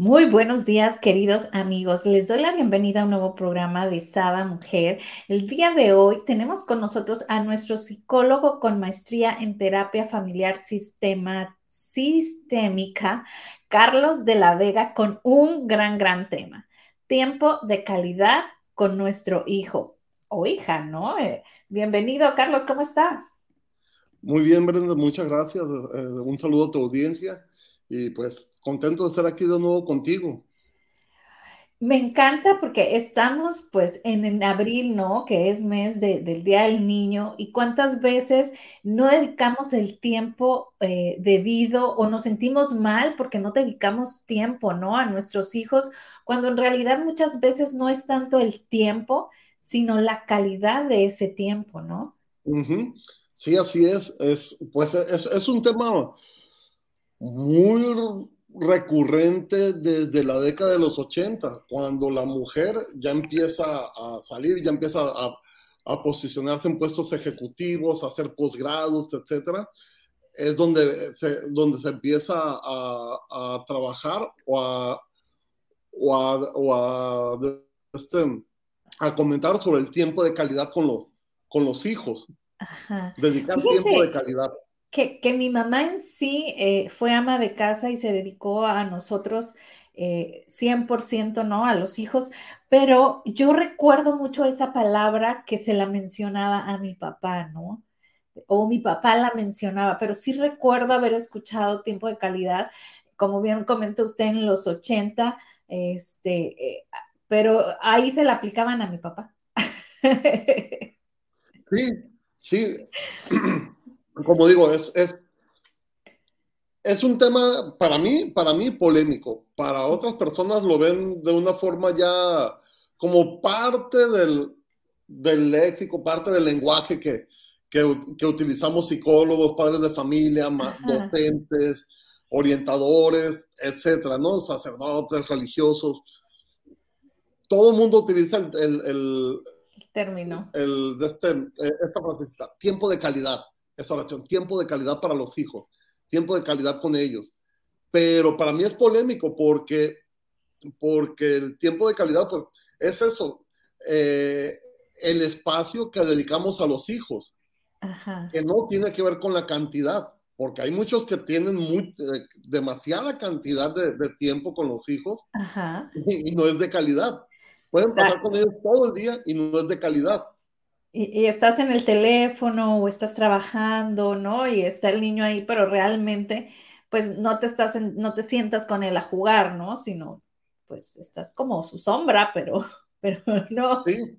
muy buenos días, queridos amigos. Les doy la bienvenida a un nuevo programa de Sada Mujer. El día de hoy tenemos con nosotros a nuestro psicólogo con maestría en terapia familiar sistema, sistémica, Carlos de la Vega, con un gran, gran tema. Tiempo de calidad con nuestro hijo o hija, ¿no? Eh, bienvenido, Carlos, ¿cómo está? Muy bien, Brenda, muchas gracias. Eh, un saludo a tu audiencia y pues contento de estar aquí de nuevo contigo. Me encanta porque estamos pues en, abril, ¿no? Que es mes del Día del Niño y cuántas veces no dedicamos el tiempo eh, debido o nos sentimos mal porque no dedicamos tiempo, ¿no? A nuestros hijos, cuando en realidad muchas veces no es tanto el tiempo, sino la calidad de ese tiempo, ¿no? Sí, así es. es pues es, es un tema muy recurrente desde la década de los 80, cuando la mujer ya empieza a salir, ya empieza a, posicionarse en puestos ejecutivos, a hacer posgrados, etcétera, es donde se, donde se empieza a, trabajar o a, o este, a, comentar sobre el tiempo de calidad con, los con los hijos. Dedicar tiempo de calidad que, mi mamá en sí eh, fue ama de casa y se dedicó a nosotros 100%, eh, ¿no? A los hijos, pero yo recuerdo mucho esa palabra que se la mencionaba a mi papá, ¿no? O mi papá la mencionaba, pero sí recuerdo haber escuchado tiempo de calidad, como bien comentó usted en los 80, este, eh, pero ahí se la aplicaban a mi papá. Sí, sí. como digo, es, es, es un tema para mí, para mí polémico. Para otras personas lo ven de una forma ya como parte del, del léxico, parte del lenguaje que, que, utilizamos psicólogos, padres de familia, docentes, orientadores, etcétera, ¿no? Sacerdotes, religiosos. Todo el mundo utiliza el, el, término. El, de este, esta frase, tiempo de calidad esa oración, tiempo de calidad para los hijos, tiempo de calidad con ellos. Pero para mí es polémico porque, porque el tiempo de calidad, pues, es eso, eh, el espacio que dedicamos a los hijos, que no tiene que ver con la cantidad, porque hay muchos que tienen muy, eh, demasiada cantidad de, tiempo con los hijos Y, no es de calidad. Pueden pasar con ellos todo el día y no es de calidad. Y, estás en el teléfono o estás trabajando, ¿no? Y está el niño ahí, pero realmente, pues no te estás, no te sientas con él a jugar, ¿no? Sino, pues estás como su sombra, pero, pero no. Sí.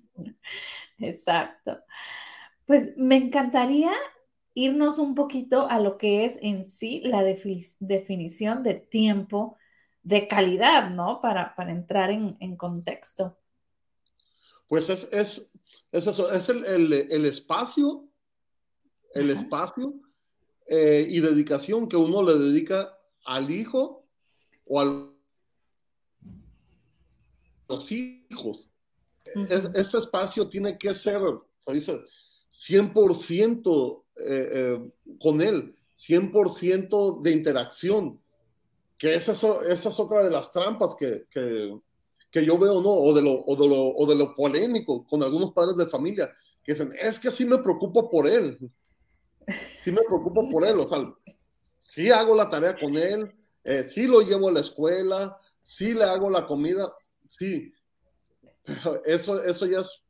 Exacto. Pues me encantaría irnos un poquito a lo que es en sí la definición de tiempo de calidad, ¿no? Para, para entrar en, en contexto. Pues es, es, es eso, es el, el, el espacio, el espacio eh, y dedicación que uno le dedica al hijo o a los hijos. este espacio tiene que ser, dice, 100% eh, eh, con él, 100% de interacción, que esa, esa es otra de las trampas que, que que yo veo, ¿no? O de, lo, o, de lo, o de lo polémico con algunos padres de familia, que dicen, es que sí me preocupo por él. Sí me preocupo por él, o sea, sí hago la tarea con él, eh, sí lo llevo a la escuela, sí le hago la comida, sí. Pero eso, eso ya es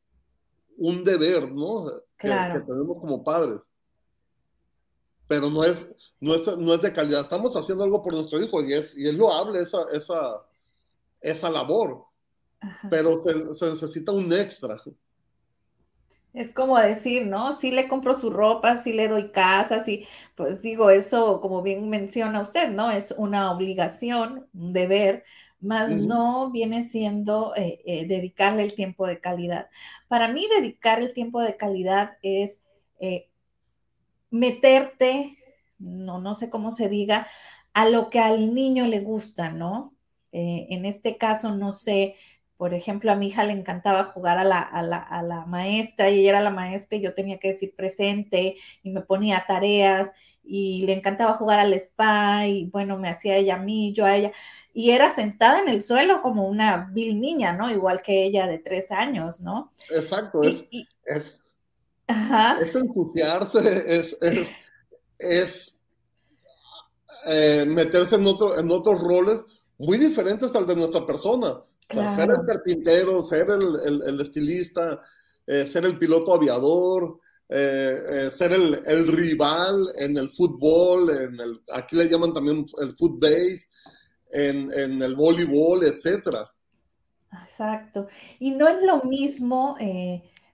un deber, ¿no? Que, tenemos como padres. Pero no es, no es, no es de calidad. Estamos haciendo algo por nuestro hijo y es, y es loable esa, esa, esa labor pero se, necesita un extra. Es como decir, ¿no? Sí le compro su ropa, sí le doy casa, sí, pues digo, eso, como bien menciona usted, ¿no? Es una obligación, un deber, más no viene siendo eh, eh, dedicarle el tiempo de calidad. Para mí, dedicar el tiempo de calidad es eh, meterte, no, no sé cómo se diga, a lo que al niño le gusta, ¿no? en este caso, no sé, por ejemplo, a mi hija le encantaba jugar a la, maestra y ella era la maestra y yo tenía que decir presente y me ponía tareas y le encantaba jugar al spa y bueno, me hacía ella a mí, yo a ella. Y era sentada en el suelo como una vil niña, ¿no? Igual que ella de tres años, ¿no? Exacto, es, es, es, ensuciarse, es, es, eh, meterse en, otro, en otros roles muy diferentes al de nuestra persona ser el carpintero, ser el, estilista, eh, ser el piloto aviador, eh, eh, ser el, rival en el fútbol, en el, aquí le llaman también el footbase, en, en el voleibol, etcétera. Exacto. Y no es lo mismo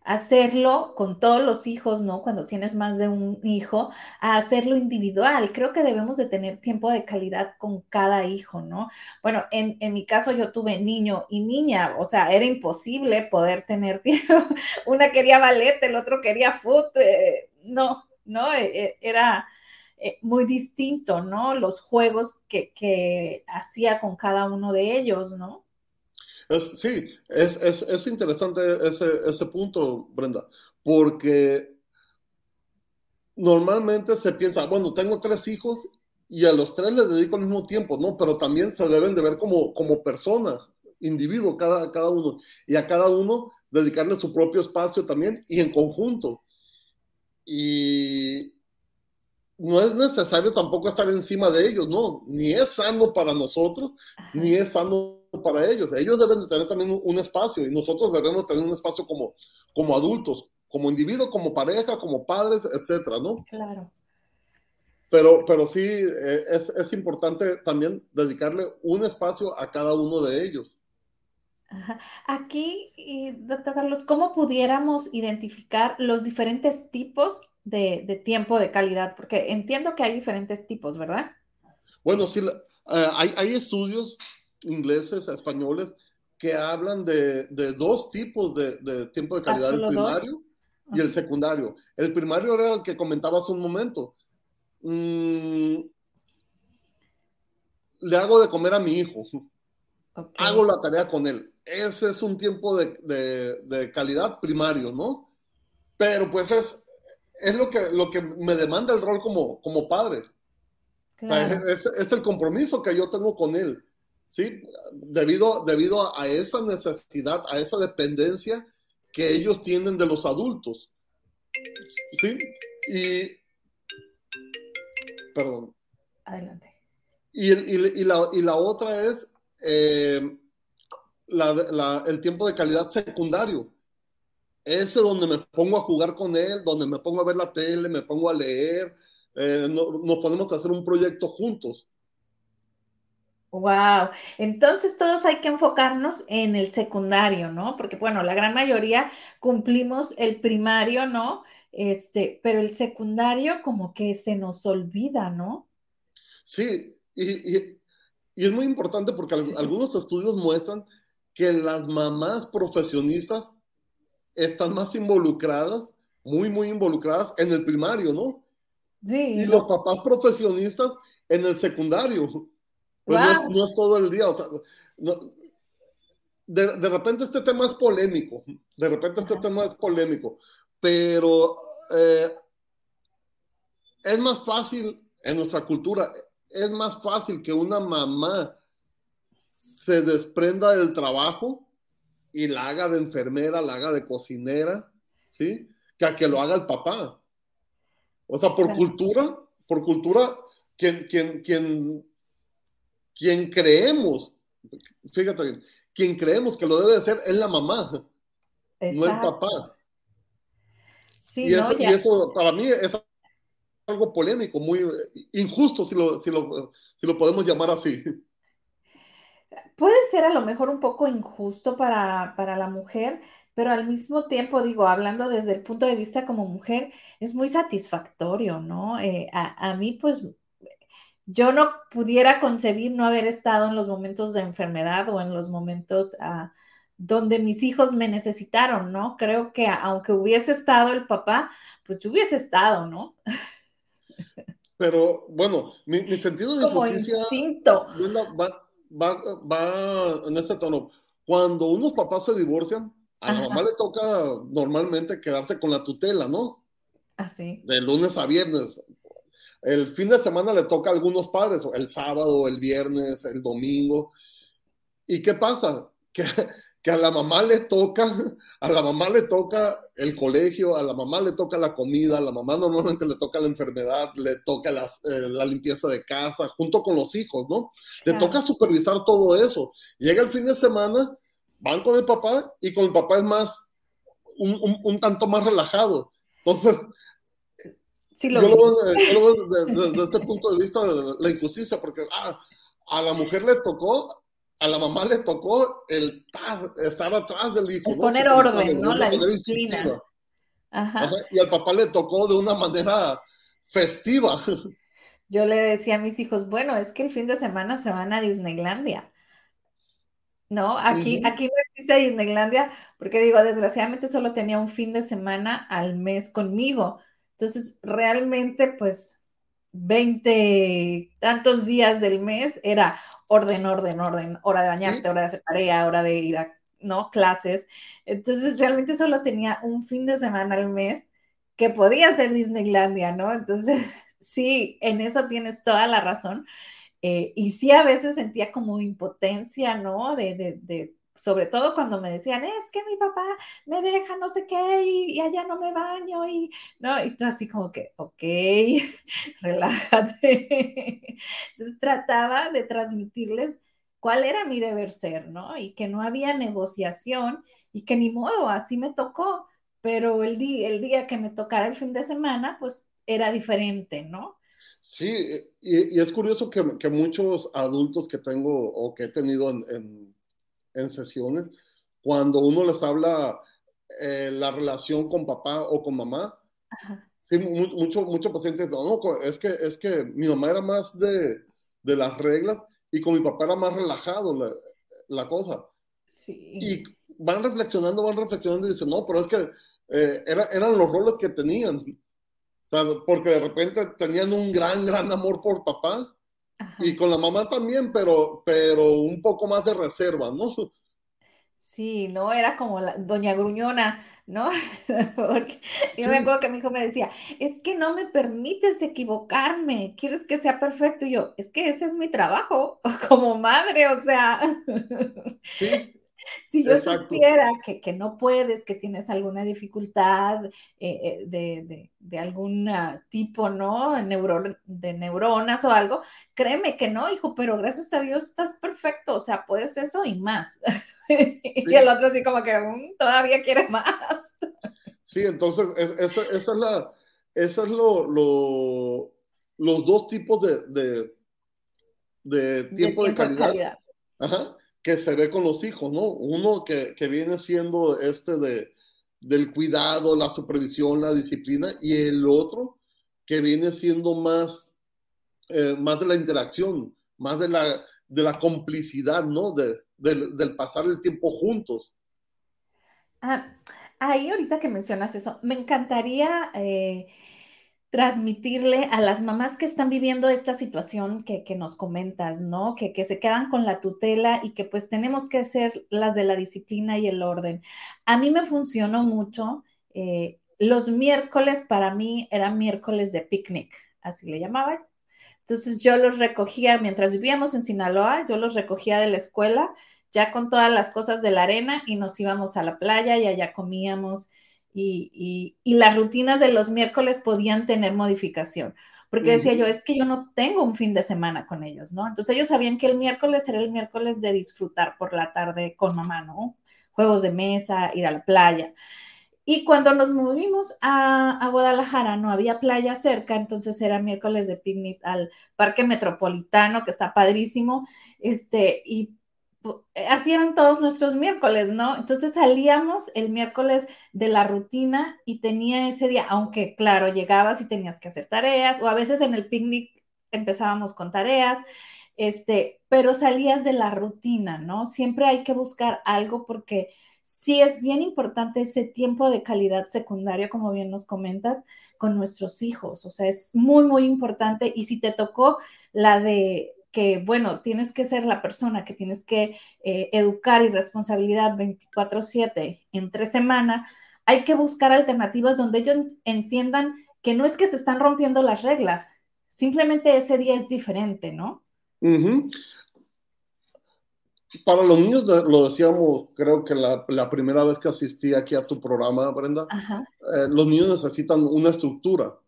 hacerlo con todos los hijos, ¿no? Cuando tienes más de un hijo, a hacerlo individual. Creo que debemos de tener tiempo de calidad con cada hijo, ¿no? Bueno, en, mi caso yo tuve niño y niña, o sea, era imposible poder tener tiempo. Una quería ballet, el otro quería foot, eh, no, no, eh, eh, era... muy distinto, ¿no? Los juegos que, que hacía con cada uno de ellos, ¿no? Sí, es, interesante ese, punto, Brenda, porque normalmente se piensa, bueno, tengo tres hijos y a los tres les dedico al mismo tiempo, ¿no? Pero también se deben de ver como, como persona, individuo, cada, cada uno, y a cada uno dedicarle su propio espacio también y en conjunto. Y no es necesario tampoco estar encima de ellos, no, ni es sano para nosotros, ni es sano para ellos. Ellos deben de tener también un, espacio y nosotros debemos tener un espacio como, como adultos, como individuos, como pareja, como padres, etcétera, ¿no? Claro. Pero, pero sí, eh, es, es importante también dedicarle un espacio a cada uno de ellos. Aquí, doctor Carlos, ¿cómo pudiéramos identificar los diferentes tipos de, de, tiempo de calidad? Porque entiendo que hay diferentes tipos, ¿verdad? Bueno, sí, eh, hay, hay, estudios ingleses, españoles, que hablan de, dos tipos de, tiempo de calidad, el primario y el secundario. El primario era el que comentaba hace un momento. Mm, le hago de comer a mi hijo. Hago la tarea con él. Ese es un tiempo de, calidad primario, ¿no? Pero pues es, es lo, que, lo que me demanda el rol como, como padre. es, el compromiso que yo tengo con él. ¿Sí? Debido, debido a esa necesidad, a esa dependencia que ellos tienen de los adultos. ¿Sí? Y... Perdón. Adelante. Y, y, la, y la, otra es eh, el tiempo de calidad secundario. Ese donde me pongo a jugar con él, donde me pongo a ver la tele, me pongo a leer, eh, nos podemos hacer un proyecto juntos. Wow, entonces todos hay que enfocarnos en el secundario, ¿no? Porque bueno, la gran mayoría cumplimos el primario, ¿no? Este, pero el secundario como que se nos olvida, ¿no? Sí, y, es muy importante porque algunos estudios muestran que las mamás profesionistas están más involucradas, muy, muy involucradas en el primario, ¿no? Sí. Y los papás profesionistas en el secundario. Pues no, es, todo el día. de, repente este tema es polémico. De repente este tema es polémico. Pero eh, es más fácil en nuestra cultura, es más fácil que una mamá se desprenda del trabajo y la haga de enfermera, la haga de cocinera, ¿sí? Que a que lo haga el papá. O sea, por cultura, por cultura, quien, quien, quien quien creemos, fíjate bien, quien creemos que lo debe hacer es la mamá, no el papá. Sí, y, eso, para mí es algo polémico, muy injusto si lo, si lo, podemos llamar así. Puede ser a lo mejor un poco injusto para, para la mujer, pero al mismo tiempo, digo, hablando desde el punto de vista como mujer, es muy satisfactorio, ¿no? Eh, a, mí, pues, yo no pudiera concebir no haber estado en los momentos de enfermedad o en los momentos ah, donde mis hijos me necesitaron, ¿no? Creo que aunque hubiese estado el papá, pues yo hubiese estado, ¿no? Pero bueno, mi, sentido de Como instinto. Va, va, va en este tono. Cuando unos papás se divorcian, a la mamá le toca normalmente quedarse con la tutela, ¿no? Así. de lunes a viernes. El fin de semana le toca a algunos padres, el sábado, el viernes, el domingo. ¿Y qué pasa? Que, que a la mamá le toca, a la mamá le toca el colegio, a la mamá le toca la comida, a la mamá normalmente le toca la enfermedad, le toca eh, la limpieza de casa, junto con los hijos, ¿no? Le toca supervisar todo eso. Llega el fin de semana van con el papá y con el papá es más, un, un, tanto más relajado. Entonces, sí, lo yo, lo veo, desde, este punto de vista de la injusticia, porque ah, a la mujer le tocó, a la mamá le tocó el estar atrás del hijo. poner orden, ¿no? La disciplina. Ajá. y al papá le tocó de una manera festiva. Yo le decía a mis hijos, bueno, es que el fin de semana se van a Disneylandia. ¿no? Aquí, aquí no existe Disneylandia porque digo, desgraciadamente solo tenía un fin de semana al mes conmigo. Entonces, realmente, pues, 20 tantos días del mes era orden, orden, orden, hora de bañarte, hora de hacer tarea, hora de ir a, ¿no? Clases. Entonces, realmente solo tenía un fin de semana al mes que podía ser Disneylandia, ¿no? Entonces, sí, en eso tienes toda la razón. Eh, y sí a veces sentía como impotencia, ¿no? De, de, de, sobre todo cuando me decían, es que mi papá me deja no sé qué y, allá no me baño y, ¿no? Y tú así como que, ok, relájate. Entonces trataba de transmitirles cuál era mi deber ser, ¿no? Y que no había negociación y que ni modo, así me tocó, pero el, día el día que me tocara el fin de semana, pues era diferente, ¿no? Sí, y, es curioso que, que, muchos adultos que tengo o que he tenido en, en, sesiones, cuando uno les habla eh, la relación con papá o con mamá, sí, muchos mucho pacientes no, no, es que, es que mi mamá era más de, de las reglas y con mi papá era más relajado la, la cosa. Sí. Y van reflexionando, van reflexionando y dicen, no, pero es que eh, era, eran los roles que tenían porque de repente tenían un gran, gran amor por papá y con la mamá también, pero, pero un poco más de reserva, ¿no? Sí, no, era como la doña Gruñona, ¿no? Porque yo me acuerdo que mi hijo me decía, es que no me permites equivocarme, quieres que sea perfecto. Y yo, es que ese es mi trabajo como madre, o sea. Sí, si yo supiera que, que, no puedes, que tienes alguna dificultad eh, eh, de, de, de, algún tipo, ¿no? de neuronas o algo, créeme que no, hijo, pero gracias a Dios estás perfecto, o sea, puedes eso y más. y el otro así como que mm, todavía quiere más. sí, entonces, esa, esa, es la, esa es lo, lo, los dos tipos de, de, de tiempo, de calidad. De calidad. Ajá que se ve con los hijos, ¿no? Uno que, que viene siendo este de, del cuidado, la supervisión, la disciplina, y el otro que viene siendo más, eh, más de la interacción, más de la, de la complicidad, ¿no? De, del pasar el tiempo juntos. Ah, ahí ahorita que mencionas eso, me encantaría... Eh, transmitirle a las mamás que están viviendo esta situación que, nos comentas, ¿no? Que, que, se quedan con la tutela y que pues tenemos que ser las de la disciplina y el orden. A mí me funcionó mucho. Eh, los miércoles para mí eran miércoles de picnic, así le llamaban. Entonces yo los recogía mientras vivíamos en Sinaloa, yo los recogía de la escuela ya con todas las cosas de la arena y nos íbamos a la playa y allá comíamos y, las rutinas de los miércoles podían tener modificación. Porque decía yo, es que yo no tengo un fin de semana con ellos, ¿no? Entonces ellos sabían que el miércoles era el miércoles de disfrutar por la tarde con mamá, ¿no? Juegos de mesa, ir a la playa. Y cuando nos movimos a, a, Guadalajara, no había playa cerca, entonces era miércoles de picnic al Parque Metropolitano, que está padrísimo, este, y así eran todos nuestros miércoles, ¿no? Entonces salíamos el miércoles de la rutina y tenía ese día, aunque claro, llegabas y tenías que hacer tareas, o a veces en el picnic empezábamos con tareas, este, pero salías de la rutina, ¿no? Siempre hay que buscar algo porque sí es bien importante ese tiempo de calidad secundaria, como bien nos comentas, con nuestros hijos. O sea, es muy, muy importante. Y si te tocó la de que, bueno, tienes que ser la persona que tienes que eh, educar y responsabilidad 24/7 entre semana, hay que buscar alternativas donde ellos entiendan que no es que se están rompiendo las reglas, simplemente ese día es diferente, ¿no? Para los niños, lo decíamos, creo que la, primera vez que asistí aquí a tu programa, Brenda, eh, los niños necesitan una estructura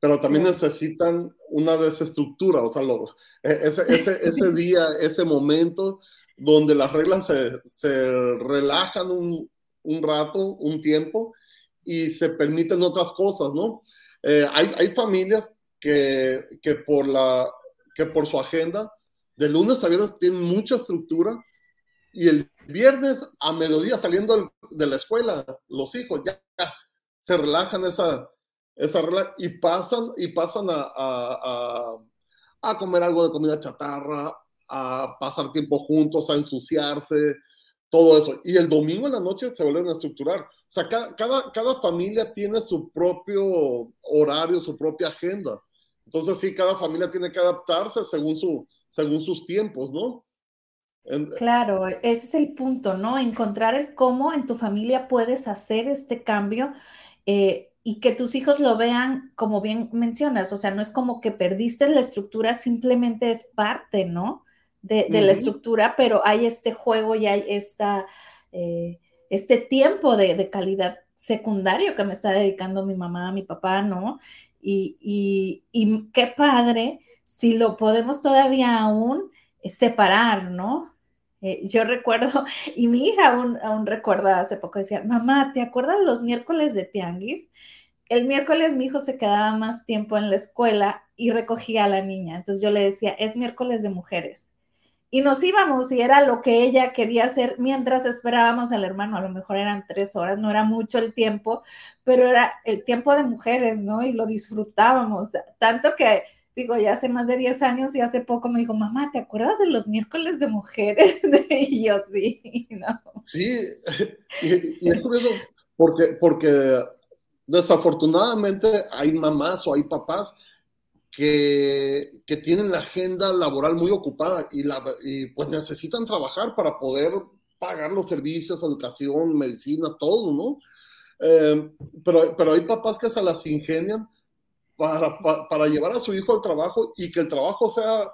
pero también necesitan una desestructura, o sea, e, ese, ese, ese, día, ese momento donde las reglas se, se relajan un, un, rato, un tiempo, y se permiten otras cosas, ¿no? Eh, hay, hay, familias que, que, por la, que por su agenda, de lunes a viernes tienen mucha estructura, y el viernes a mediodía saliendo de la escuela, los hijos ya, ya se relajan esa, esa regla y pasan, y pasan a, a, a, comer algo de comida chatarra, a pasar tiempo juntos, a ensuciarse, todo eso. Y el domingo en la noche se vuelven a estructurar. O sea, cada, cada, cada familia tiene su propio horario, su propia agenda. Entonces, sí, cada familia tiene que adaptarse según, su, según sus tiempos, ¿no? Claro, ese es el punto, ¿no? Encontrar el cómo en tu familia puedes hacer este cambio. Eh, y que tus hijos lo vean como bien mencionas, o sea, no es como que perdiste la estructura, simplemente es parte, ¿no? De, la estructura, pero hay este juego y hay esta, eh, este tiempo de, calidad secundario que me está dedicando mi mamá, mi papá, ¿no? Y, qué padre si lo podemos todavía aún separar, ¿no? Eh, yo recuerdo, y mi hija aún, aún, recuerda hace poco, decía, mamá, ¿te acuerdas los miércoles de Tianguis? El miércoles mi hijo se quedaba más tiempo en la escuela y recogía a la niña. Entonces yo le decía, es miércoles de mujeres. Y nos íbamos y era lo que ella quería hacer mientras esperábamos al hermano. A lo mejor eran tres horas, no era mucho el tiempo, pero era el tiempo de mujeres, ¿no? Y lo disfrutábamos. Tanto que digo, ya hace más de 10 años y hace poco me dijo, mamá, ¿te acuerdas de los miércoles de mujeres? y yo, sí, ¿no? Sí, y, es curioso porque, porque desafortunadamente hay mamás o hay papás que, que tienen la agenda laboral muy ocupada y, la, y pues necesitan trabajar para poder pagar los servicios, educación, medicina, todo, ¿no? Eh, pero, pero hay papás que se las ingenian para, llevar a su hijo al trabajo y que el trabajo sea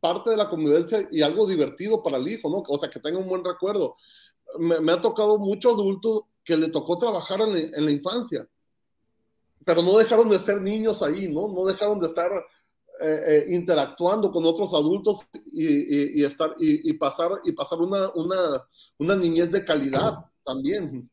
parte de la convivencia y algo divertido para el hijo, ¿no? O sea, que tenga un buen recuerdo. Me, ha tocado mucho adulto que le tocó trabajar en, la infancia, pero no dejaron de ser niños ahí, ¿no? No dejaron de estar eh, eh, interactuando con otros adultos y, estar, y, pasar, y pasar una, una, una niñez de calidad también.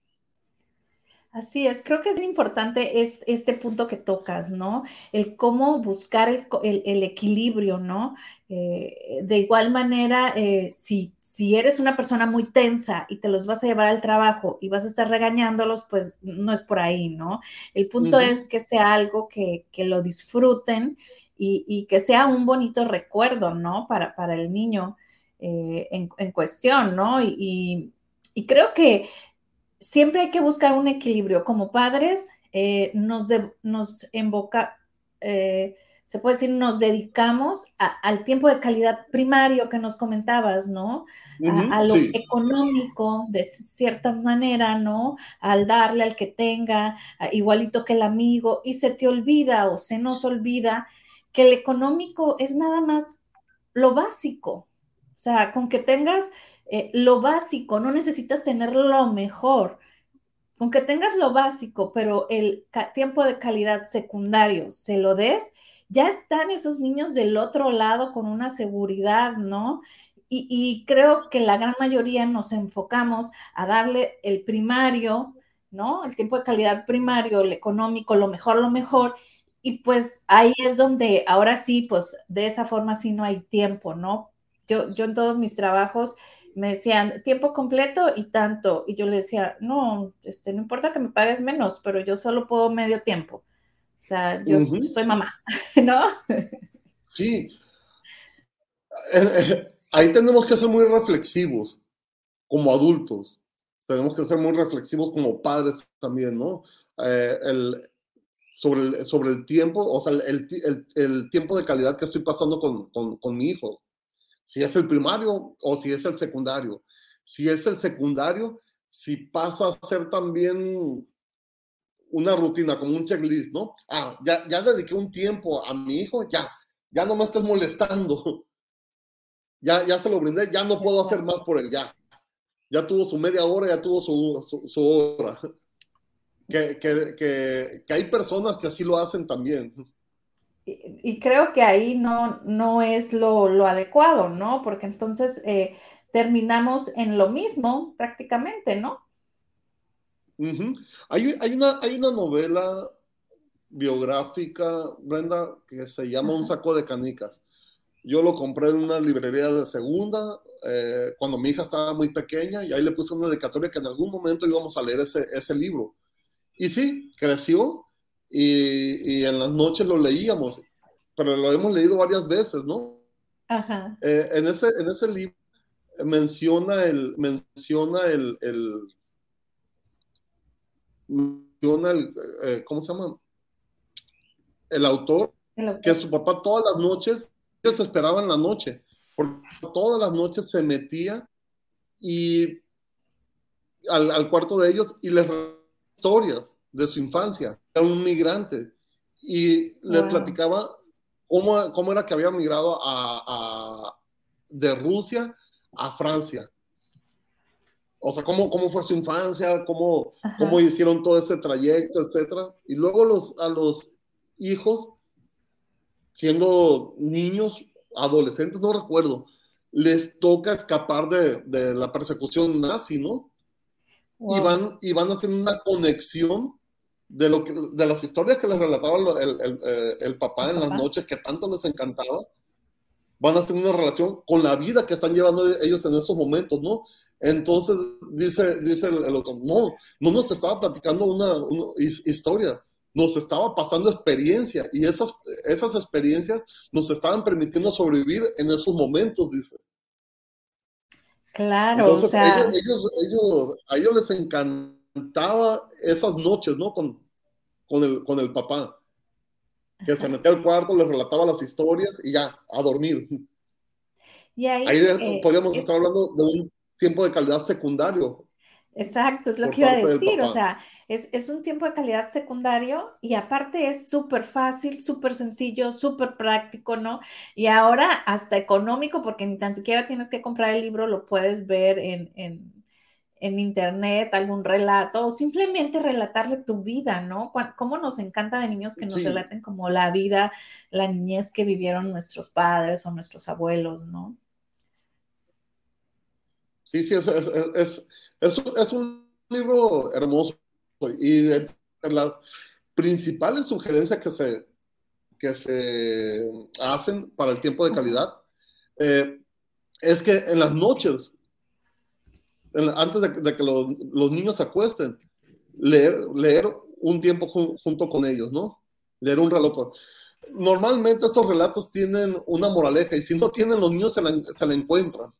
Así es, creo que es muy importante es este punto que tocas, ¿no? El cómo buscar el, equilibrio, ¿no? Eh, de igual manera, eh, si, si eres una persona muy tensa y te los vas a llevar al trabajo y vas a estar regañándolos, pues no es por ahí, ¿no? El punto es que sea algo que, lo disfruten y, que sea un bonito recuerdo, ¿no? Para, para el niño eh, en, cuestión, ¿no? y creo que siempre hay que buscar un equilibrio. Como padres, eh, nos, nos invoca, eh, se puede decir, nos dedicamos al tiempo de calidad primario que nos comentabas, ¿no? a, lo económico, de cierta manera, ¿no? Al darle al que tenga, igualito que el amigo, y se te olvida o se nos olvida que el económico es nada más lo básico. O sea, con que tengas eh, lo básico, no necesitas tener lo mejor. Con que tengas lo básico, pero el tiempo de calidad secundario se lo des, ya están esos niños del otro lado con una seguridad, ¿no? Y, creo que la gran mayoría nos enfocamos a darle el primario, ¿no? El tiempo de calidad primario, el económico, lo mejor, lo mejor. Y pues ahí es donde ahora sí, pues de esa forma sí no hay tiempo, ¿no? Yo, yo en todos mis trabajos me decían tiempo completo y tanto. Y yo le decía, no, este, no importa que me pagues menos, pero yo solo puedo medio tiempo. O sea, yo soy mamá, ¿no? Sí. Eh, eh, ahí tenemos que ser muy reflexivos como adultos. Tenemos que ser muy reflexivos como padres también, ¿no? Eh, el, sobre, el, sobre el tiempo, o sea, el, el, el, tiempo de calidad que estoy pasando con, con, con mi hijo si es el primario o si es el secundario. Si es el secundario, si pasa a ser también una rutina, como un checklist, ¿no? Ah, ya, ya dediqué un tiempo a mi hijo, ya, ya no me estés molestando. Ya, ya se lo brindé, ya no puedo hacer más por él, ya. Ya tuvo su media hora, ya tuvo su, su, hora. Que, que, que, que hay personas que así lo hacen también y, creo que ahí no, no es lo, lo adecuado, ¿no? Porque entonces eh, terminamos en lo mismo prácticamente, ¿no? hay, hay, una, hay una novela biográfica, Brenda, que se llama Un saco de canicas. Yo lo compré en una librería de segunda eh, cuando mi hija estaba muy pequeña y ahí le puse una dedicatoria que en algún momento íbamos a leer ese, ese libro. Y sí, creció y, y, en las noches lo leíamos, pero lo hemos leído varias veces, ¿no? Ajá. Eh, en, ese, en ese libro menciona el, menciona el, el menciona el, eh, ¿cómo se llama? El autor, que su papá todas las noches, ellos esperaban la noche, porque todas las noches se metía y al, al cuarto de ellos y les historias de su infancia. Era un migrante y le platicaba cómo, cómo, era que había migrado a, de Rusia a Francia. O sea, cómo, cómo fue su infancia, cómo, cómo hicieron todo ese trayecto, etcétera. Y luego los, a los hijos, siendo niños, adolescentes, no recuerdo, les toca escapar de, de la persecución nazi, ¿no? Y, van, y van haciendo una conexión de, lo que, de las historias que les relataba el, el, eh, el, papá en las noches que tanto les encantaba, van a tener una relación con la vida que están llevando ellos en esos momentos, ¿no? Entonces dice, dice el, otro, no, no nos estaba platicando una, una, historia, nos estaba pasando experiencia y esas, esas experiencias nos estaban permitiendo sobrevivir en esos momentos, dice. Claro, o sea... ellos, ellos, ellos, a ellos les encanta cantaba esas noches, ¿no? Con, con, el, con el papá, que se metía al cuarto, le relataba las historias y ya, a dormir. Y ahí, eh, podríamos estar hablando de un tiempo de calidad secundario. Exacto, es lo que iba a decir, o sea, es, es, un tiempo de calidad secundario y aparte es súper fácil, súper sencillo, súper práctico, ¿no? Y ahora hasta económico, porque ni tan siquiera tienes que comprar el libro, lo puedes ver en, en en internet algún relato o simplemente relatarle tu vida, ¿no? ¿Cómo nos encanta de niños que nos relaten como la vida, la niñez que vivieron nuestros padres o nuestros abuelos, ¿no? Sí, sí, es, es, es, es un libro hermoso y las principales sugerencias que se, que se hacen para el tiempo de calidad eh, es que en las noches antes de, que los, los, niños se acuesten, leer, leer un tiempo junto con ellos, ¿no? Leer un relato. Normalmente estos relatos tienen una moraleja y si no tienen, los niños se la, se la encuentran.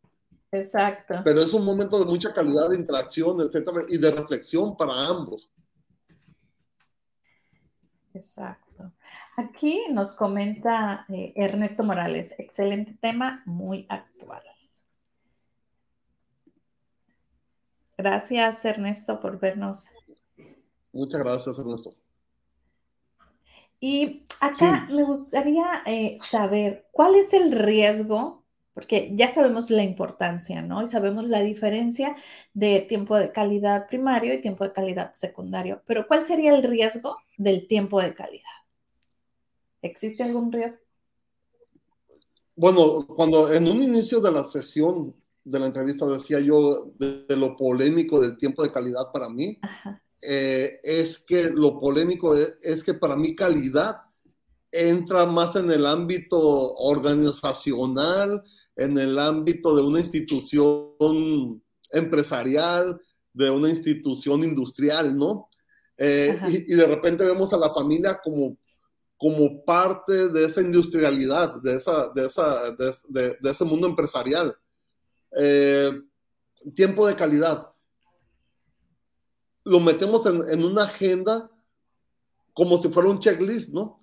Exacto. Pero es un momento de mucha calidad de interacción, etcétera, y de reflexión para ambos. Exacto. Aquí nos comenta eh, Ernesto Morales, excelente tema, muy actual. Gracias, Ernesto, por vernos. Muchas gracias, Ernesto. Y acá me gustaría eh, saber cuál es el riesgo, porque ya sabemos la importancia, ¿no? Y sabemos la diferencia de tiempo de calidad primario y tiempo de calidad secundario, pero ¿cuál sería el riesgo del tiempo de calidad? ¿Existe algún riesgo? Bueno, cuando en un inicio de la sesión de la entrevista decía yo de, lo polémico del tiempo de calidad para mí, eh, es que lo polémico es, que para mí calidad entra más en el ámbito organizacional, en el ámbito de una institución empresarial, de una institución industrial, ¿no? Eh, y, de repente vemos a la familia como, como parte de esa industrialidad, de, esa, de, esa, de, ese mundo empresarial. Eh, tiempo de calidad. Lo metemos en, en, una agenda como si fuera un checklist, ¿no?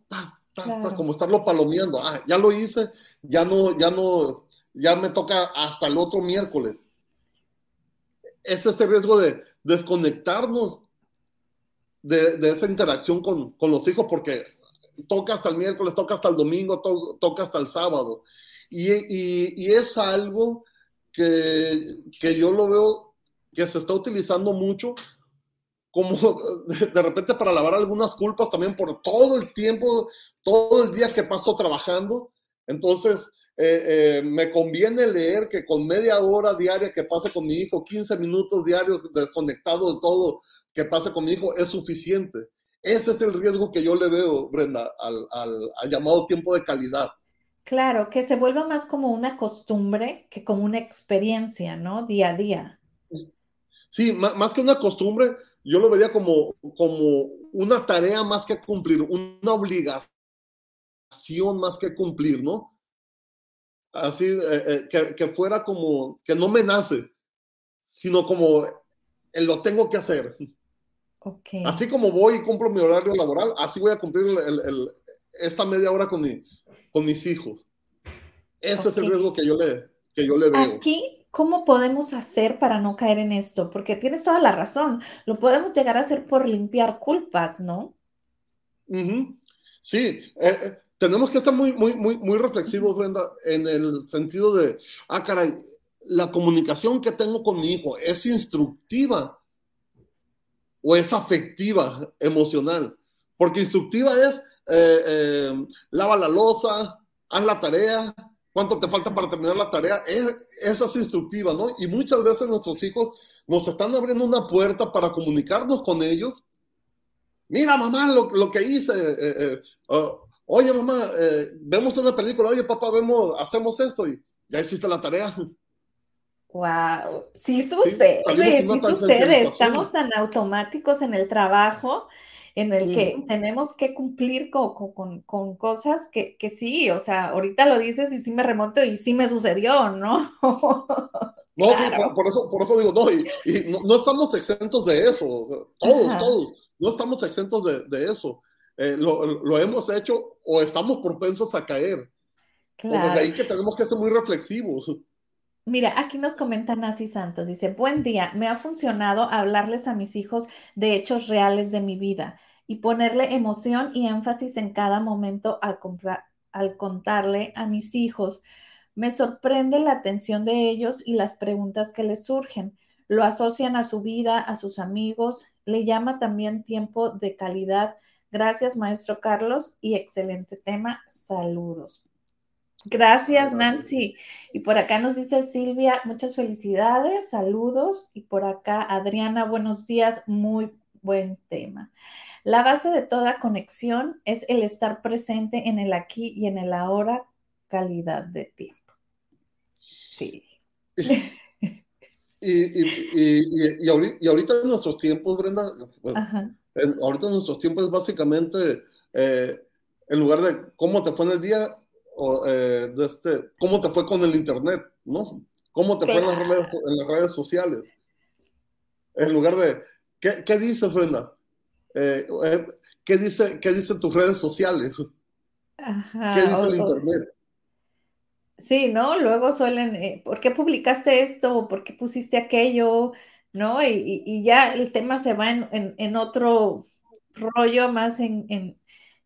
Como estarlo palomeando. Ah, ya lo hice, ya no, ya no, ya me toca hasta el otro miércoles. Es ese riesgo de desconectarnos de, esa interacción con, los hijos, porque toca hasta el miércoles, toca hasta el domingo, toca hasta el sábado. Y, es algo que, que, yo lo veo que se está utilizando mucho como de, repente para lavar algunas culpas también por todo el tiempo, todo el día que paso trabajando. Entonces, eh, eh, me conviene leer que con media hora diaria que pase con mi hijo, 15 minutos diarios desconectado de todo, que pase con mi hijo, es suficiente. Ese es el riesgo que yo le veo, Brenda, al, al, llamado tiempo de calidad. Claro, que se vuelva más como una costumbre que como una experiencia, ¿no? Día a día. Sí, más, más que una costumbre, yo lo vería como, como una tarea más que cumplir, una obligación más que cumplir, ¿no? así, eh, eh, que, fuera como, que no me nace, sino como lo tengo que hacer. Así como voy y cumplo mi horario laboral, así voy a cumplir esta media hora con, mi, con mis hijos. Ese es el riesgo que yo, le, que yo le veo. Aquí, ¿cómo podemos hacer para no caer en esto? Porque tienes toda la razón. Lo podemos llegar a hacer por limpiar culpas, ¿no? Sí, eh, tenemos que estar muy, muy, muy, muy reflexivos, Brenda, en el sentido de, ah, caray, la comunicación que tengo con mi hijo es instructiva o es afectiva, emocional. Porque instructiva es, eh, eh, lava la losa, haz la tarea, cuánto te falta para terminar la tarea. Es, esa es instructiva, ¿no? Y muchas veces nuestros hijos nos están abriendo una puerta para comunicarnos con ellos. Mira, mamá, lo, lo que hice. Eh, oh, Oye, mamá, eh, vemos una película, oye, papá, vemos, hacemos esto y ya hiciste la tarea. Wow, sí sucede, sí, sucede. Estamos tan automáticos en el trabajo en el que tenemos que cumplir con, cosas que, sí, o sea, ahorita lo dices y sí me remonto y sí me sucedió, ¿no? No, por, eso, por eso digo, no, y, no, estamos exentos de eso, todos, todos, no estamos exentos de, de eso. Eh, lo, hemos hecho o estamos propensos a caer. Claro. de ahí que tenemos que ser muy reflexivos. Mira, aquí nos comenta Nasi Santos, dice, buen día, me ha funcionado hablarles a mis hijos de hechos reales de mi vida y ponerle emoción y énfasis en cada momento al, al contarle a mis hijos. Me sorprende la atención de ellos y las preguntas que les surgen. Lo asocian a su vida, a sus amigos, le llama también tiempo de calidad Gracias, maestro Carlos, y excelente tema. Saludos. Gracias, Nancy. Y por acá nos dice Silvia, muchas felicidades, saludos. Y por acá, Adriana, buenos días, muy buen tema. La base de toda conexión es el estar presente en el aquí y en el ahora, calidad de tiempo. Sí. Y, ahorita, en nuestros tiempos, Brenda, pues, ahorita en nuestros tiempos es básicamente, eh, en lugar de cómo te fue en el día, o, eh, de este, cómo te fue con el Internet, ¿no? ¿Cómo te fue en las, redes, sociales? En lugar de, ¿qué, qué dices, Brenda? Eh, ¿qué, dice, ¿Qué dicen tus redes sociales? ¿Qué dice el Internet? Sí, ¿no? Luego suelen, ¿por qué publicaste esto? ¿Por qué pusiste aquello? ¿no? Y, ya el tema se va en, otro rollo más en,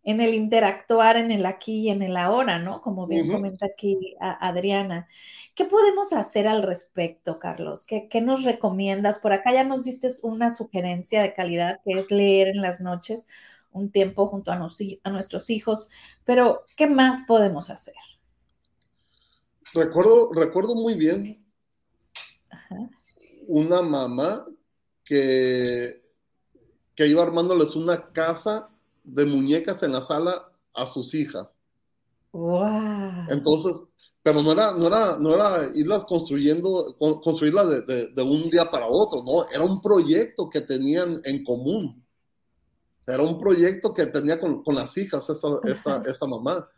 el interactuar en el aquí y en el ahora, ¿no? Como bien comenta aquí Adriana. ¿Qué podemos hacer al respecto, Carlos? ¿Qué, nos recomiendas? Por acá ya nos diste una sugerencia de calidad que es leer en las noches un tiempo junto a, a nuestros hijos, pero ¿qué más podemos hacer? Recuerdo, recuerdo muy bien Ajá una mamá que, que iba armándoles una casa de muñecas en la sala a sus hijas. Entonces, pero no era, no era, no era irlas construyendo, construirlas de, de, un día para otro, no, era un proyecto que tenían en común. Era un proyecto que tenía con, con las hijas esta, esta, esta, mamá.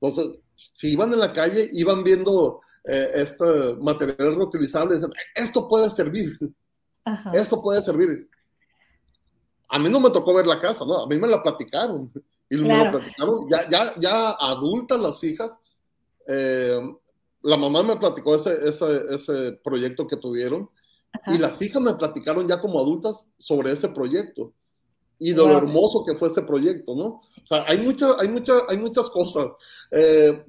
Entonces, si iban en la calle, iban viendo eh, este material reutilizable, dicen, esto puede servir, esto puede servir. A mí no me tocó ver la casa, ¿no? A mí me la platicaron. Y me la platicaron ya, ya, ya adultas las hijas, eh, la mamá me platicó ese, ese, ese proyecto que tuvieron y las hijas me platicaron ya como adultas sobre ese proyecto y de lo hermoso que fue ese proyecto, ¿no? O sea, hay, muchas hay, muchas hay muchas cosas. Eh,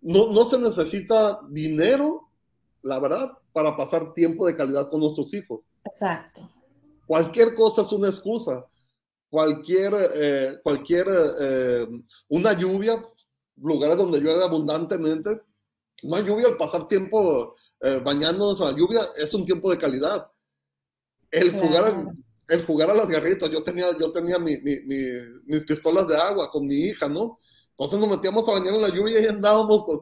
no, no se necesita dinero, la verdad, para pasar tiempo de calidad con nuestros hijos. Exacto. Cualquier cosa es una excusa. Cualquier, eh, cualquier, una lluvia lugares donde llueve abundantemente, una lluvia al pasar tiempo eh, bañándonos a la lluvia es un tiempo de calidad. El jugar, el jugar a las garritas, yo tenía, yo tenía mis pistolas de agua con mi hija, ¿no? Entonces nos metíamos a bañar en la lluvia y andábamos con,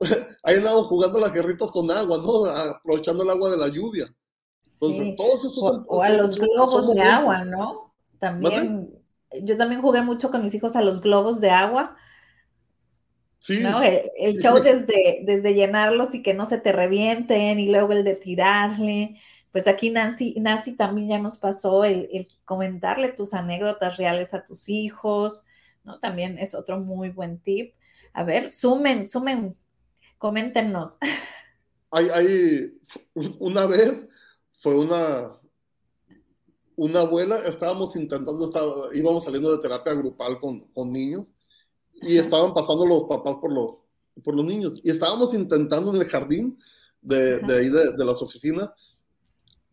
ahí andábamos jugando las garritas con agua, ¿no? Aprovechando el agua de la lluvia. Entonces, todos esos o, o, a los globos de agua, ¿no? También, yo también jugué mucho con mis hijos a los globos de agua ¿no? El, show desde, desde llenarlos y que no se te revienten y luego el de tirarle. Pues aquí Nancy, Nancy también ya nos pasó el, comentarle tus anécdotas reales a tus hijos, ¿no? También es otro muy buen tip. A ver, sumen, sumen, coméntenos. Hay, hay, una vez fue una, una abuela, estábamos intentando, íbamos saliendo de terapia grupal con, con niños y estaban pasando los papás por los, por los niños. Y estábamos intentando en el jardín de, de ahí de, de, las oficinas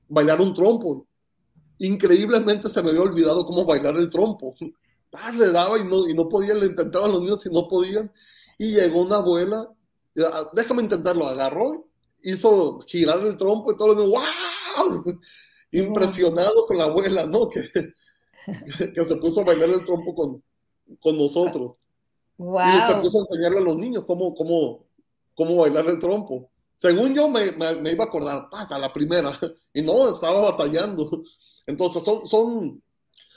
bailar un trompo. Increíblemente se me había olvidado cómo bailar el trompo. Ah, le daba y no, y no podían, le intentaban los niños y no podían. Y llegó una abuela, ah, déjame intentarlo, agarró, hizo girar el trompo y todo niños, ¡wow! Impresionado con la abuela, ¿no? Que, que se puso a bailar el trompo con, con nosotros. Y se puso a enseñarle a los niños cómo, cómo, cómo bailar el trompo. Según yo me, me, iba a acordar, a la primera, y no, estaba batallando. Entonces, son, son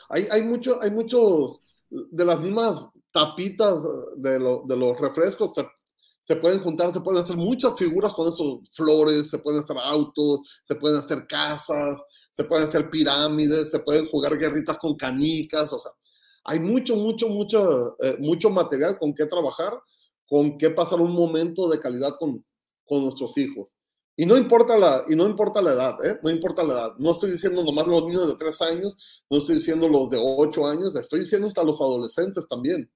hay, hay, mucho, hay muchos de las mismas tapitas de, lo, de los refrescos, se, se, pueden juntar, se pueden hacer muchas figuras con esos flores, se pueden hacer autos, se pueden hacer casas, se pueden hacer pirámides, se pueden jugar guerritas con canicas, o sea, hay mucho, mucho, mucho, eh, mucho material con qué trabajar, con qué pasar un momento de calidad con, con nuestros hijos. Y no importa la, y no importa la edad, ¿eh? no importa la edad. No estoy diciendo nomás los niños de tres años, no estoy diciendo los de ocho años, estoy diciendo hasta los adolescentes también.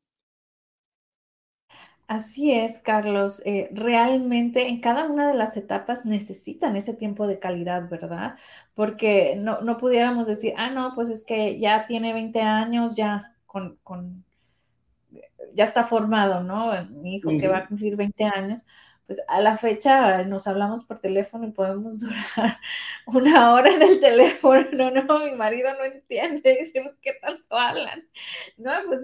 Así es, Carlos. Eh, realmente en cada una de las etapas necesitan ese tiempo de calidad, ¿verdad? Porque no, no pudiéramos decir, ah, no, pues es que ya tiene 20 años, ya con, ya está formado, ¿no? Mi hijo que va a cumplir 20 años, pues a la fecha nos hablamos por teléfono y podemos durar una hora en el teléfono. No, no, mi marido no entiende. Dice, pues, ¿qué tanto hablan? No, pues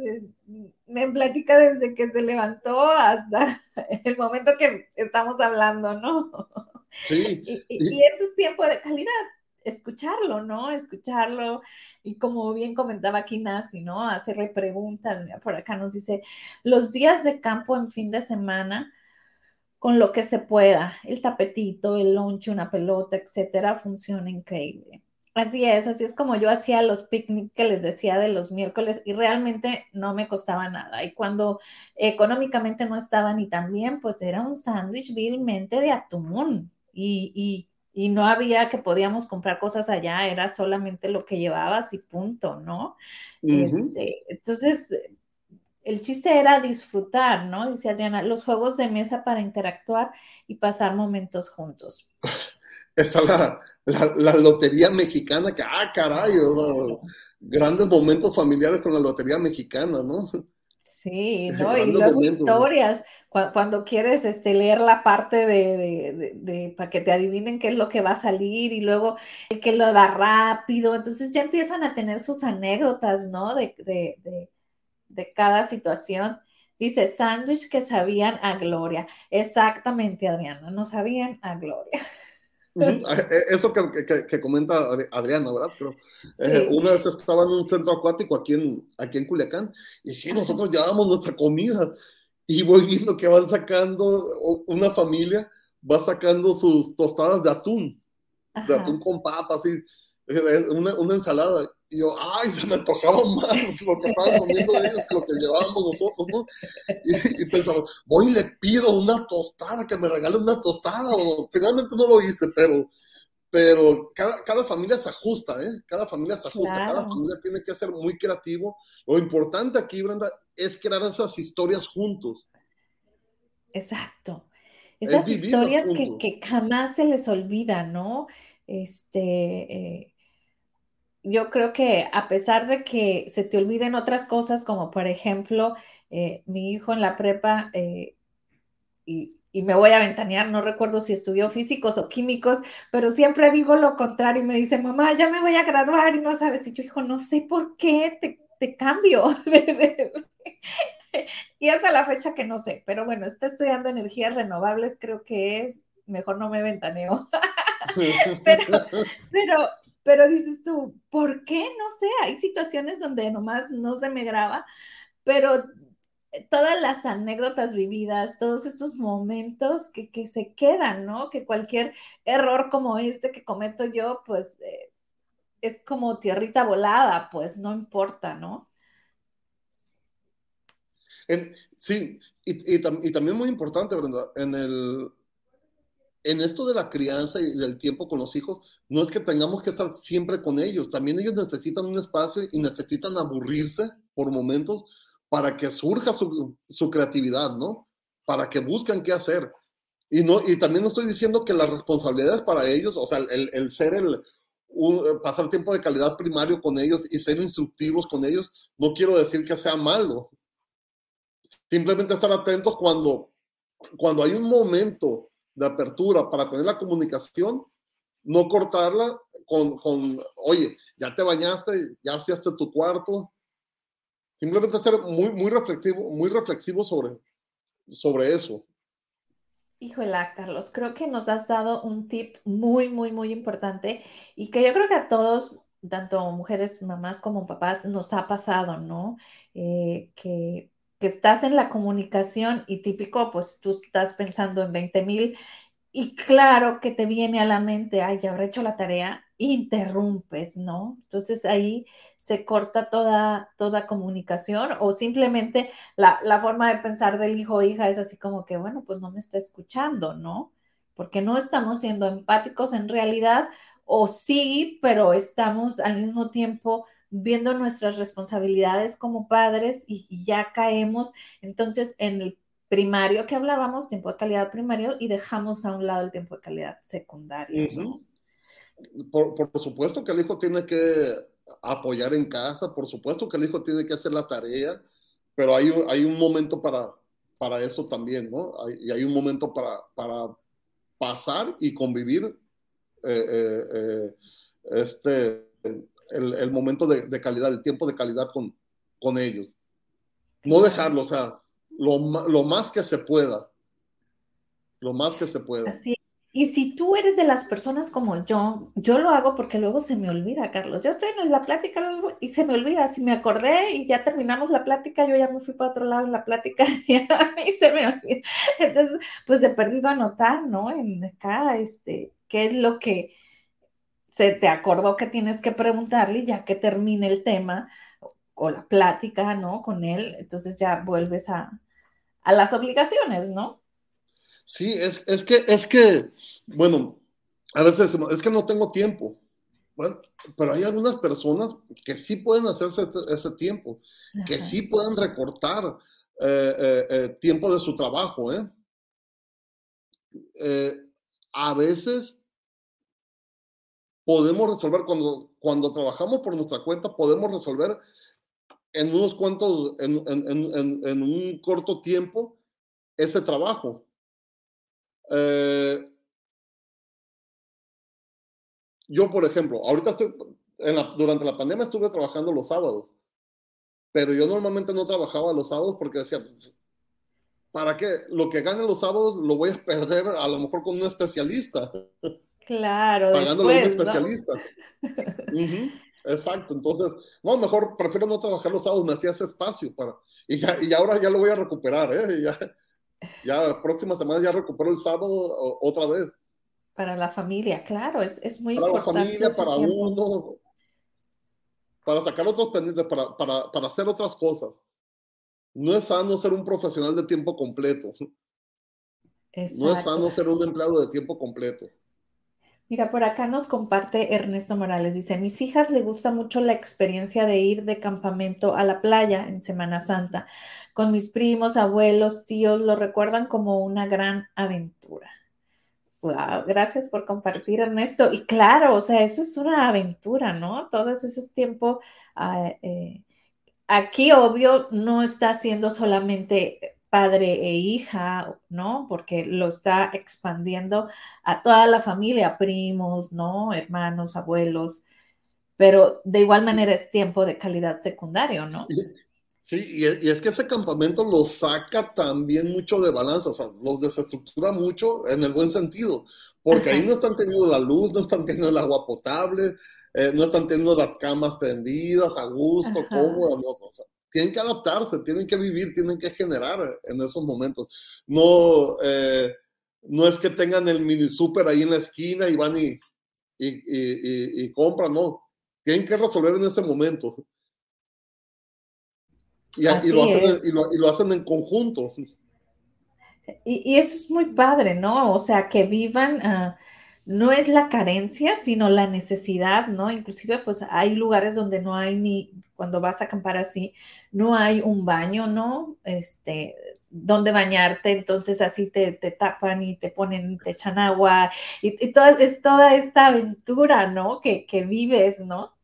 me platica desde que se levantó hasta el momento que estamos hablando, ¿no? Sí. y eso es tiempo de calidad escucharlo, ¿no? Escucharlo y como bien comentaba aquí Nasi, ¿no? Hacerle preguntas. Mira, por acá nos dice, los días de campo en fin de semana, con lo que se pueda, el tapetito, el lunch, una pelota, etcétera, funciona increíble. Así es, así es como yo hacía los picnics que les decía de los miércoles y realmente no me costaba nada. Y cuando económicamente no estaba ni tan bien, pues era un sándwich vilmente de atún y, y y no había que podíamos comprar cosas allá, era solamente lo que llevabas y punto, ¿no? este, entonces, el chiste era disfrutar, ¿no? Dice Adriana, los juegos de mesa para interactuar y pasar momentos juntos. Está la, la, lotería mexicana, que, ah, caray, grandes momentos familiares con la lotería mexicana, ¿no? Sí, ¿no? Y luego historias, cuando, quieres este, leer la parte de, para que te adivinen qué es lo que va a salir y luego el que lo da rápido, entonces ya empiezan a tener sus anécdotas, ¿no? De, de cada situación. Dice, sándwich que sabían a gloria. Exactamente, Adriana, no sabían a gloria. Eh, eso que, comenta Adriana, ¿verdad? Pero, eh, una vez estaba en un centro acuático aquí en, aquí en Culiacán y sí, nosotros llevábamos nuestra comida y voy viendo que van sacando, una familia va sacando sus tostadas de atún, de atún con papas, así, eh, una, una ensalada y yo, ay, se me antojaba más lo que estaban comiendo ellos que lo que llevábamos nosotros, ¿no? Y, pensaba, voy y le pido una tostada, que me regale una tostada. O, finalmente no lo hice, pero, pero cada, cada familia se ajusta, ¿eh? Cada familia se ajusta, cada familia tiene que ser muy creativo. Lo importante aquí, Brenda, es crear esas historias juntos. Exacto. Esas historias que, que, jamás se les olvida, ¿no? Este, eh, yo creo que a pesar de que se te olviden otras cosas, como por ejemplo, eh, mi hijo en la prepa, eh, y, me voy a ventanear, no recuerdo si estudió físicos o químicos, pero siempre digo lo contrario y me dice, mamá, ya me voy a graduar y no sabes, y yo hijo, no sé por qué te, te cambio. y hasta la fecha que no sé, pero bueno, está estudiando energías renovables, creo que es, mejor no me ventaneo. pero pero dices tú, ¿por qué? No sé, hay situaciones donde nomás no se me graba, pero todas las anécdotas vividas, todos estos momentos que, se quedan, ¿no? Que cualquier error como este que cometo yo, pues eh, es como tierrita volada, pues no importa, ¿no? sí, y, y, también muy importante, Brenda, en el, en esto de la crianza y del tiempo con los hijos, no es que tengamos que estar siempre con ellos, también ellos necesitan un espacio y necesitan aburrirse por momentos para que surja su, creatividad, ¿no? Para que busquen qué hacer. Y, no, y también no estoy diciendo que las responsabilidades para ellos, o sea, el, ser el, pasar tiempo de calidad primario con ellos y ser instructivos con ellos, no quiero decir que sea malo. Simplemente estar atentos cuando, cuando hay un momento de apertura para tener la comunicación, no cortarla con, con, oye, ya te bañaste, ya hacías tu cuarto. Simplemente ser muy, muy reflexivo, muy reflexivo sobre, sobre eso. Híjole, Carlos, creo que nos has dado un tip muy, muy, muy importante y que yo creo que a todos, tanto mujeres, mamás como papás, nos ha pasado, ¿no? Eh, que que estás en la comunicación y típico, pues tú estás pensando en 20 mil y claro que te viene a la mente, ay, ya habré hecho la tarea, interrumpes, ¿no? Entonces ahí se corta toda, toda comunicación o simplemente la, la forma de pensar del hijo o hija es así como que, bueno, pues no me está escuchando, ¿no? Porque no estamos siendo empáticos en realidad o sí, pero estamos al mismo tiempo viendo nuestras responsabilidades como padres y, ya caemos entonces en el primario que hablábamos, tiempo de calidad primario, y dejamos a un lado el tiempo de calidad secundario. por, supuesto que el hijo tiene que apoyar en casa, por supuesto que el hijo tiene que hacer la tarea, pero hay, hay un momento para, para eso también, ¿no? y hay un momento para, para pasar y convivir eh, eh, eh, este, el, momento de, calidad, el tiempo de calidad con, con ellos. No dejarlo, o sea, lo, lo, más que se pueda. Lo más que se pueda. Así. Y si tú eres de las personas como yo, yo lo hago porque luego se me olvida, Carlos. Yo estoy en la plática y se me olvida. Si me acordé y ya terminamos la plática, yo ya me fui para otro lado en la plática y a mí se me olvida. Entonces, pues he perdido anotar, ¿no? En acá, este, qué es lo que, se te acordó que tienes que preguntarle ya que termine el tema o la plática, ¿no? Con él, entonces ya vuelves a, las obligaciones, ¿no? Sí, es, es, que, es que, bueno, a veces es que no tengo tiempo. Bueno, pero hay algunas personas que sí pueden hacerse este, ese tiempo, que sí pueden recortar eh, eh, eh, tiempo de su trabajo. ¿eh? a veces podemos resolver, cuando, cuando trabajamos por nuestra cuenta, podemos resolver en unos cuantos, en, en, en, un corto tiempo, ese trabajo. Eh, yo, por ejemplo, ahorita estoy, durante la pandemia estuve trabajando los sábados, pero yo normalmente no trabajaba los sábados porque decía, ¿para qué? Lo que gane los sábados lo voy a perder a lo mejor con un especialista. Claro, pagándole a un especialista. exacto, entonces, no, mejor prefiero no trabajar los sábados, me hacía ese espacio para, y, ya, y ahora ya lo voy a recuperar, ¿eh? Ya, ya próxima semana ya recupero el sábado otra vez. Para la familia, claro, es, es muy importante. Para la familia, para uno, para sacar otros pendientes, para, para, para hacer otras cosas. No es sano ser un profesional de tiempo completo. No es sano ser un empleado de tiempo completo. Mira, por acá nos comparte Ernesto Morales. Dice, mis hijas le gusta mucho la experiencia de ir de campamento a la playa en Semana Santa. Con mis primos, abuelos, tíos, lo recuerdan como una gran aventura. Wow, gracias por compartir, Ernesto. Y claro, o sea, eso es una aventura, ¿no? Todo ese tiempo. Ah, eh, aquí, obvio, no está siendo solamente padre e hija, ¿no? Porque lo está expandiendo a toda la familia, primos, ¿no? Hermanos, abuelos, pero de igual manera es tiempo de calidad secundario, ¿no? Sí, y es que ese campamento los saca también mucho de balanza, o sea, los desestructura mucho en el buen sentido, porque ahí no están teniendo la luz, no están teniendo el agua potable, eh, no están teniendo las camas tendidas a gusto, cómodas, ¿no? o sea, tienen que adaptarse, tienen que vivir, tienen que generar en esos momentos. No, eh, no es que tengan el mini super ahí en la esquina y van y, y, y, compran, no. Tienen que resolver en ese momento. Y, lo hacen, y, lo, hacen, en conjunto. Y, eso es muy padre, ¿no? O sea, que vivan, ah, no es la carencia, sino la necesidad, ¿no? Inclusive, pues hay lugares donde no hay ni, cuando vas a acampar así, no hay un baño, ¿no? Este, donde bañarte, entonces así te, te tapan y te ponen, te echan agua, y, y es toda esta aventura, ¿no? Que, que, vives, ¿no?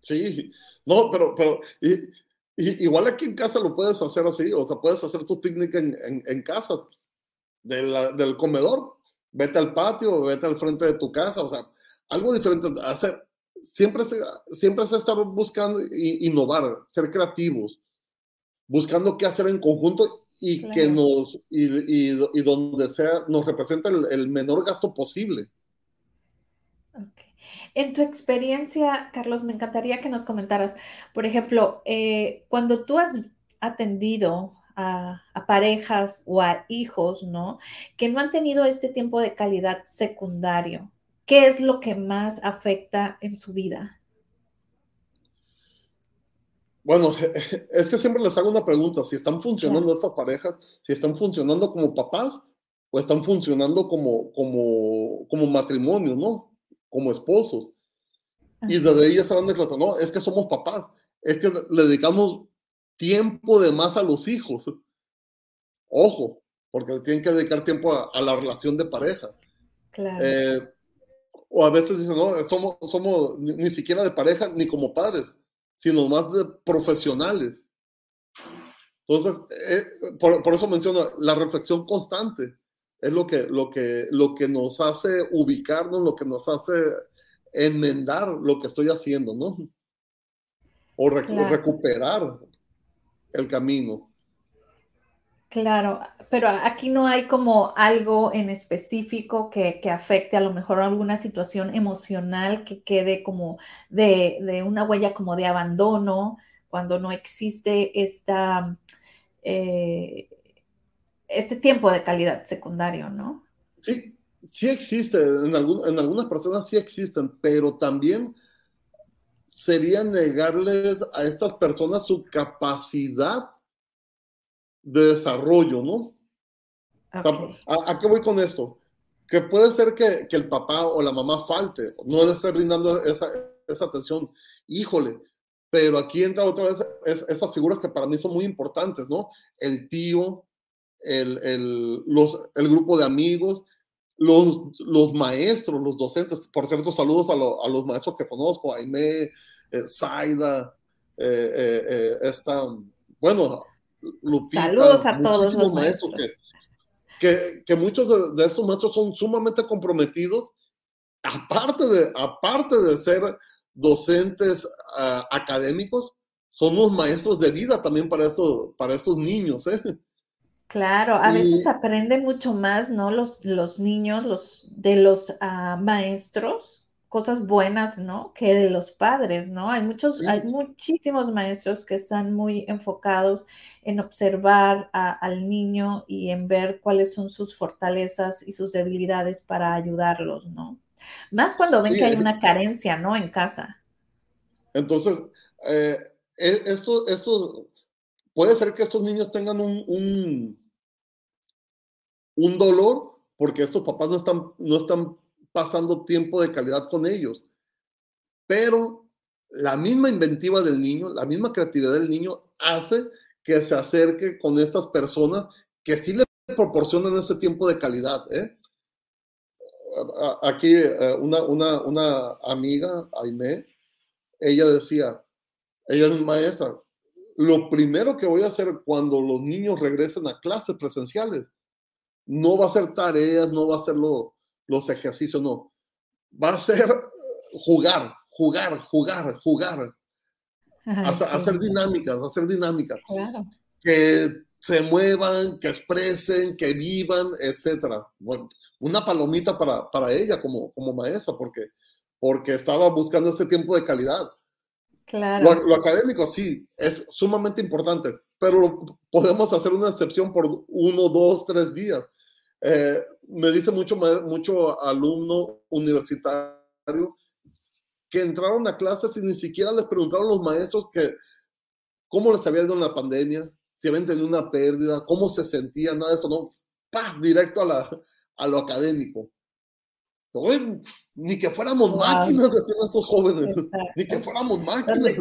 Sí, no, pero, pero y, igual aquí en casa lo puedes hacer así, o sea, puedes hacer tu picnic en, en, en casa, del comedor, vete al patio, vete al frente de tu casa, o sea, algo diferente, hacer, siempre se, siempre se está buscando innovar, ser creativos, buscando qué hacer en conjunto y que nos, y, y, donde sea, nos representa el, menor gasto posible. En tu experiencia, Carlos, me encantaría que nos comentaras, por ejemplo, eh, cuando tú has atendido a, parejas o a hijos, ¿no? Que no han tenido este tiempo de calidad secundario. ¿Qué es lo que más afecta en su vida? Bueno, es que siempre les hago una pregunta, si están funcionando estas parejas, si están funcionando como papás o están funcionando como, como, como matrimonio, ¿no? Como esposos. Y desde ahí ya estaban declarando, no, es que somos papás, es que le dedicamos tiempo de más a los hijos. Ojo, porque tienen que dedicar tiempo a, la relación de pareja. Claro. Eh, o a veces dicen, no, somos, somos ni, siquiera de pareja ni como padres, sino más de profesionales. Entonces, eh, por, por, eso menciono la reflexión constante. Es lo que, lo, que, lo que nos hace ubicarnos, lo que nos hace enmendar lo que estoy haciendo, ¿no? O, recuperar el camino. Claro, pero aquí no hay como algo en específico que, afecte a lo mejor alguna situación emocional que quede como de, una huella como de abandono, cuando no existe esta, eh, este tiempo de calidad secundario, ¿no? Sí, sí existe, en, en algunas personas sí existen, pero también sería negarle a estas personas su capacidad de desarrollo, ¿no? ¿A, qué voy con esto? Que puede ser que, el papá o la mamá falte, no le esté brindando esa, atención. Híjole, pero aquí entra otra vez esas figuras que para mí son muy importantes, ¿no? El tío, el, los, el grupo de amigos, los, los maestros, los docentes, por cierto, saludos a, los maestros que conozco, Aime, eh, Zaida, eh, eh, esta, bueno, Lupita. Saludos a todos los maestros. que, que, muchos de, estos maestros son sumamente comprometidos, aparte de, aparte de ser docentes ah, académicos, son los maestros de vida también para estos, para estos niños. ¿eh? Claro, a veces aprenden mucho más, ¿no? Los, los niños, los de los ah, maestros, cosas buenas, ¿no? Que de los padres, ¿no? Hay muchos, hay muchísimos maestros que están muy enfocados en observar al niño y en ver cuáles son sus fortalezas y sus debilidades para ayudarlos, ¿no? Más cuando ven que hay una carencia, ¿no? En casa. Entonces, eh, e, esto, esto puede ser que estos niños tengan un, un, dolor porque estos papás no están, no están pasando tiempo de calidad con ellos. Pero la misma inventiva del niño, la misma creatividad del niño hace que se acerque con estas personas que sí le proporcionan ese tiempo de calidad. ¿eh? Aquí eh, una, una, una amiga, Aime, ella decía, ella es maestra, lo primero que voy a hacer cuando los niños regresen a clases presenciales, no va a ser tareas, no va a ser los ejercicios, no. Va a ser jugar, jugar, jugar, jugar. hacer dinámicas, hacer dinámicas. Que se muevan, que expresen, que vivan, etc. Bueno, una palomita para, para ella como, como maestra, porque, porque estaba buscando ese tiempo de calidad. Lo, académico sí, es sumamente importante, pero podemos hacer una excepción por uno, dos, tres días. Eh, me dice mucho, mucho alumno universitario que entraron a clases y ni siquiera les preguntaron los maestros que cómo les había ido en la pandemia, si habían tenido una pérdida, cómo se sentían, nada de eso, no, ¡pah! directo a, la, a lo académico ni que fuéramos máquinas, decían esos jóvenes, ni que fuéramos máquinas.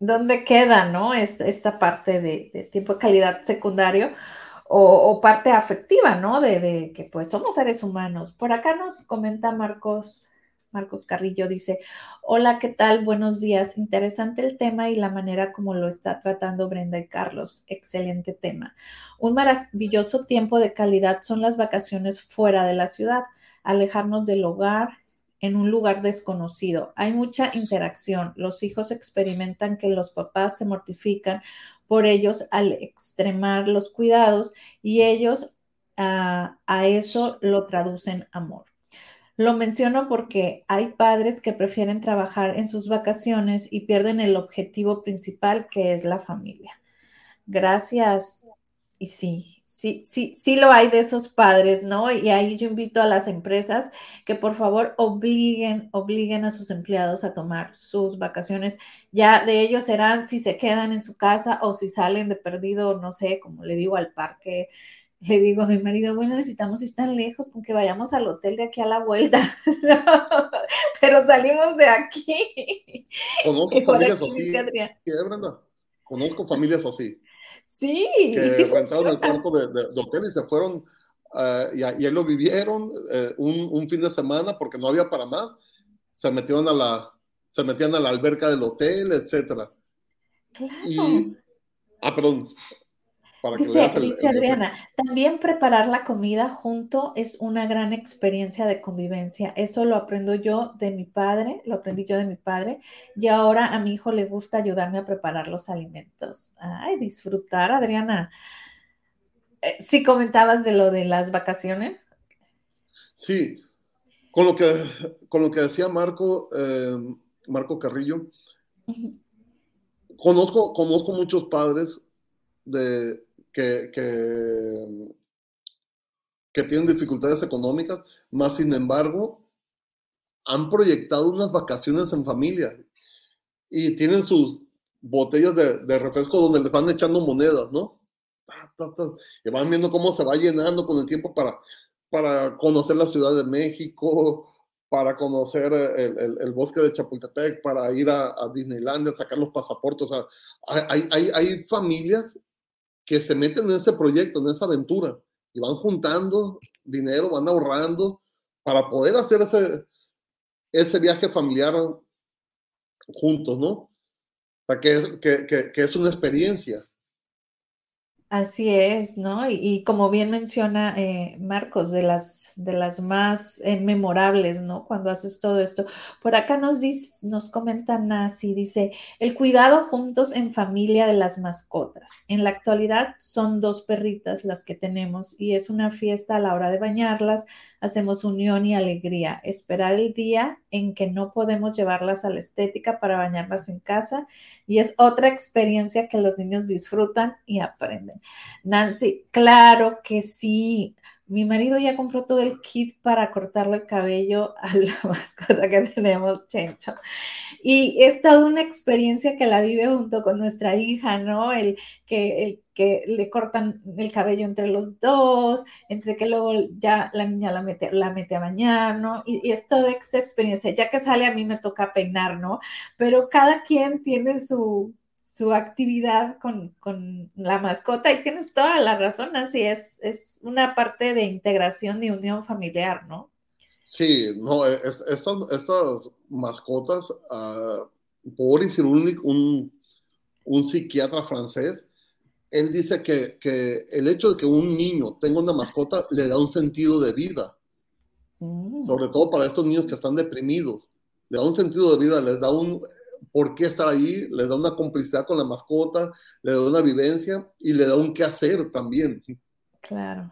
¿Dónde, queda, no? Es, esta parte de, tiempo de calidad secundario o, parte afectiva, ¿no? De, de, que pues somos seres humanos. Por acá nos comenta Marcos. Marcos Carrillo dice, hola, ¿qué tal? Buenos días. Interesante el tema y la manera como lo está tratando Brenda y Carlos. Excelente tema. Un maravilloso tiempo de calidad son las vacaciones fuera de la ciudad alejarnos del hogar en un lugar desconocido. Hay mucha interacción. Los hijos experimentan que los papás se mortifican por ellos al extremar los cuidados y ellos ah, a eso lo traducen amor. Lo menciono porque hay padres que prefieren trabajar en sus vacaciones y pierden el objetivo principal que es la familia. Gracias, y sí, sí, sí, sí lo hay de esos padres, ¿no? Y ahí yo invito a las empresas que por favor obliguen, obliguen a sus empleados a tomar sus vacaciones. Ya de ellos serán si se quedan en su casa o si salen de perdido, no sé, como le digo al parque, le digo a mi marido, bueno, necesitamos ir tan lejos con que vayamos al hotel de aquí a la vuelta. pero salimos de aquí. Conozco familias así. Conozco familias así. Sí, que sí rentaron el cuarto de, hotel y se fueron uh, y, ahí lo vivieron uh, un, un, fin de semana porque no había para más. Se metieron a la, se metían a la alberca del hotel, etcétera. Claro. Y, ah, perdón, dice, Adriana, también preparar la comida junto es una gran experiencia de convivencia. Eso lo aprendo yo de mi padre, lo aprendí yo de mi padre, y ahora a mi hijo le gusta ayudarme a preparar los alimentos. Ay, disfrutar, Adriana. Eh, sí comentabas de lo de las vacaciones. Sí, con lo que, con lo que decía Marco, eh, Marco Carrillo, conozco, conozco muchos padres de, que, que, tienen dificultades económicas, más sin embargo, han proyectado unas vacaciones en familia y tienen sus botellas de, refresco donde les van echando monedas, ¿no? Y van viendo cómo se va llenando con el tiempo para, para conocer la Ciudad de México, para conocer el, bosque de Chapultepec, para ir a, a Disneylandia, sacar los pasaportes. O sea, hay, hay, hay, familias que se meten en ese proyecto, en esa aventura, y van juntando dinero, van ahorrando para poder hacer ese, ese viaje familiar juntos, ¿no? O que es, que, es una experiencia. Así es, ¿no? Y, como bien menciona eh, Marcos, de las, de las más eh, memorables, ¿no? Cuando haces todo esto. Por acá nos, dice, nos comenta Nasi, dice, el cuidado juntos en familia de las mascotas. En la actualidad son dos perritas las que tenemos y es una fiesta a la hora de bañarlas, hacemos unión y alegría. Esperar el día en que no podemos llevarlas a la estética para bañarlas en casa y es otra experiencia que los niños disfrutan y aprenden. Nancy, claro que sí. Mi marido ya compró todo el kit para cortarle el cabello a la mascota que tenemos, Chencho. Y es toda una experiencia que la vive junto con nuestra hija, ¿no? El que, el que le cortan el cabello entre los dos, entre que luego ya la niña la mete, la mete a bañar, ¿no? Y, y es toda esa experiencia. Ya que sale a mí me toca peinar, ¿no? Pero cada quien tiene su, su actividad con, la mascota y tienes toda la razón, así es, es una parte de integración y unión familiar, ¿no? Sí, no, estas, estas mascotas, uh, Boris un, un, psiquiatra francés, él dice que, que, el hecho de que un niño tenga una mascota le da un sentido de vida, mm. sobre todo para estos niños que están deprimidos, le da un sentido de vida, les da un, por qué estar ahí, le da una complicidad con la mascota, le da una vivencia y le da un qué hacer también. Claro.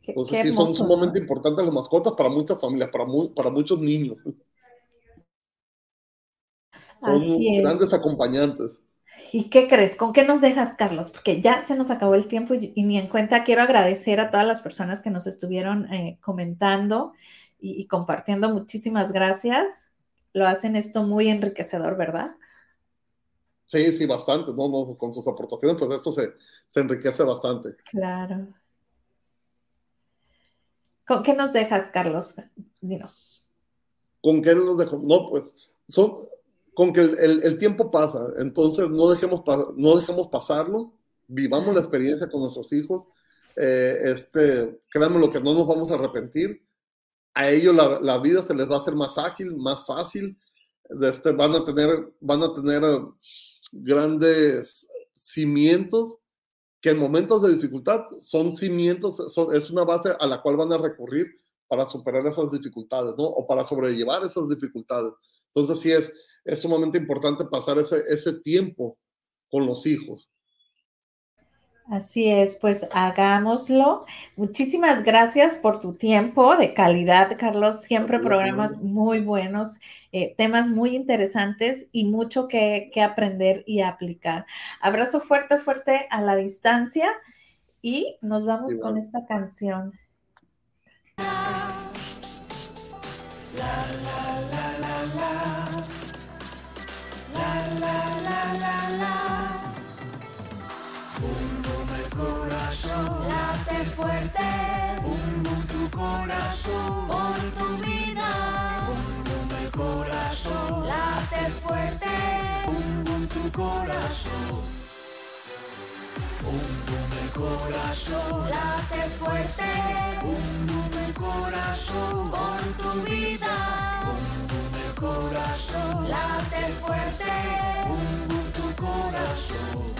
Entonces sí, son sumamente importantes las mascotas para muchas familias, para, para muchos niños. Son grandes acompañantes. ¿Y qué crees? ¿Con qué nos dejas, Carlos? Porque ya se nos acabó el tiempo y, ni en cuenta quiero agradecer a todas las personas que nos estuvieron eh, comentando y compartiendo. Muchísimas gracias lo hacen esto muy enriquecedor, ¿verdad? Sí, sí, bastante, ¿no? no con sus aportaciones, pues esto se, enriquece bastante. Claro. ¿Con qué nos dejas, Carlos? Dinos. ¿Con qué nos dejo? No, pues, son, con que el, tiempo pasa, entonces no dejemos, no dejemos pasarlo, vivamos la experiencia con nuestros hijos, eh, este, créanme lo que no nos vamos a arrepentir, a ellos la, vida se les va a hacer más ágil, más fácil, este, van, a tener, van a tener eh, grandes cimientos que en momentos de dificultad son cimientos, es una base a la cual van a recurrir para superar esas dificultades, ¿no? O para sobrellevar esas dificultades. Entonces sí es, es sumamente importante pasar ese, ese tiempo con los hijos. Así es, pues hagámoslo. Muchísimas gracias por tu tiempo de calidad, Carlos. Siempre programas muy buenos, eh, temas muy interesantes y mucho que, aprender y aplicar. Abrazo fuerte, fuerte a la distancia y nos vamos con esta canción. late fuerte, un boom tu corazón. Un boom el corazón, late fuerte, un boom el corazón por tu vida. Un boom el corazón, late fuerte, un boom tu corazón.